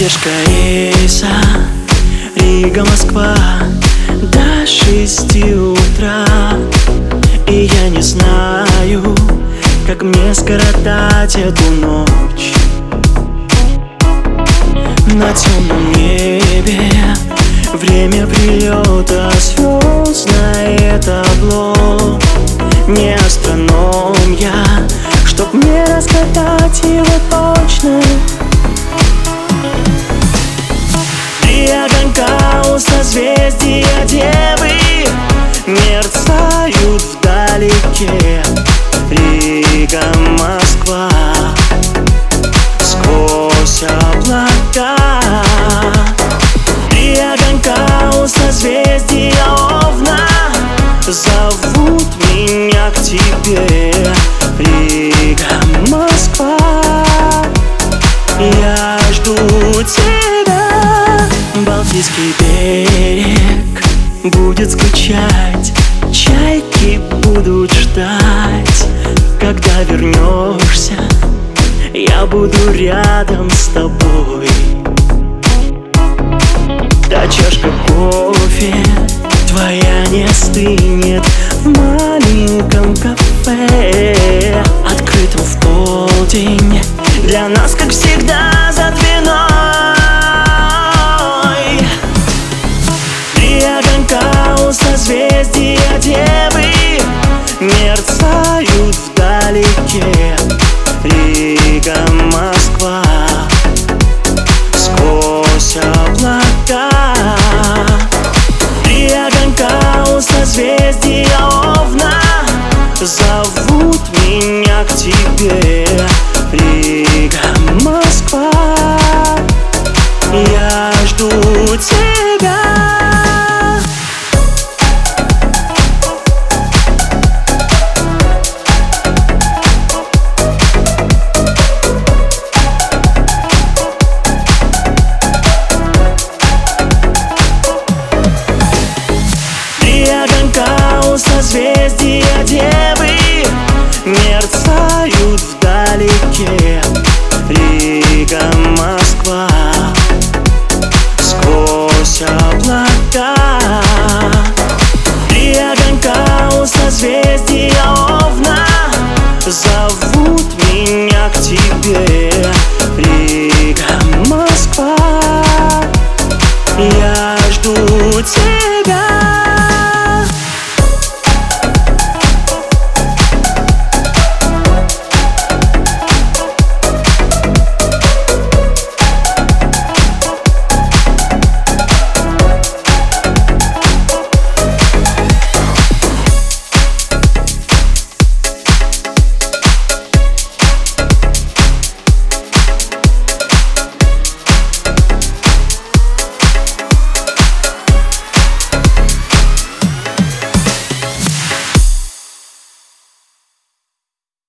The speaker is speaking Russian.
Задержка рейса Рига-Москва До шести утра. И я не знаю, как мне скоротать эту ночь. На темном небе Время прилета звездное табло Не астроном тебе. Рига, Москва Я жду тебя. Балтийский берег будет скучать. Чайки будут ждать. Когда вернешься Я буду рядом с тобой. Да чашка кофе Твоя не стынет В маленьком кафе Открытом в полдень. Для нас, как всегда, за двиной. Три огонька у созвездия Девы. Мерцают вдалеке. Рига, Москва созвездия Девы Мерцают вдалеке. Рига, Москва Сквозь облака. Три огонька у созвездия Овна. Зовут меня к тебе. Рига, Москва. Я жду тебя.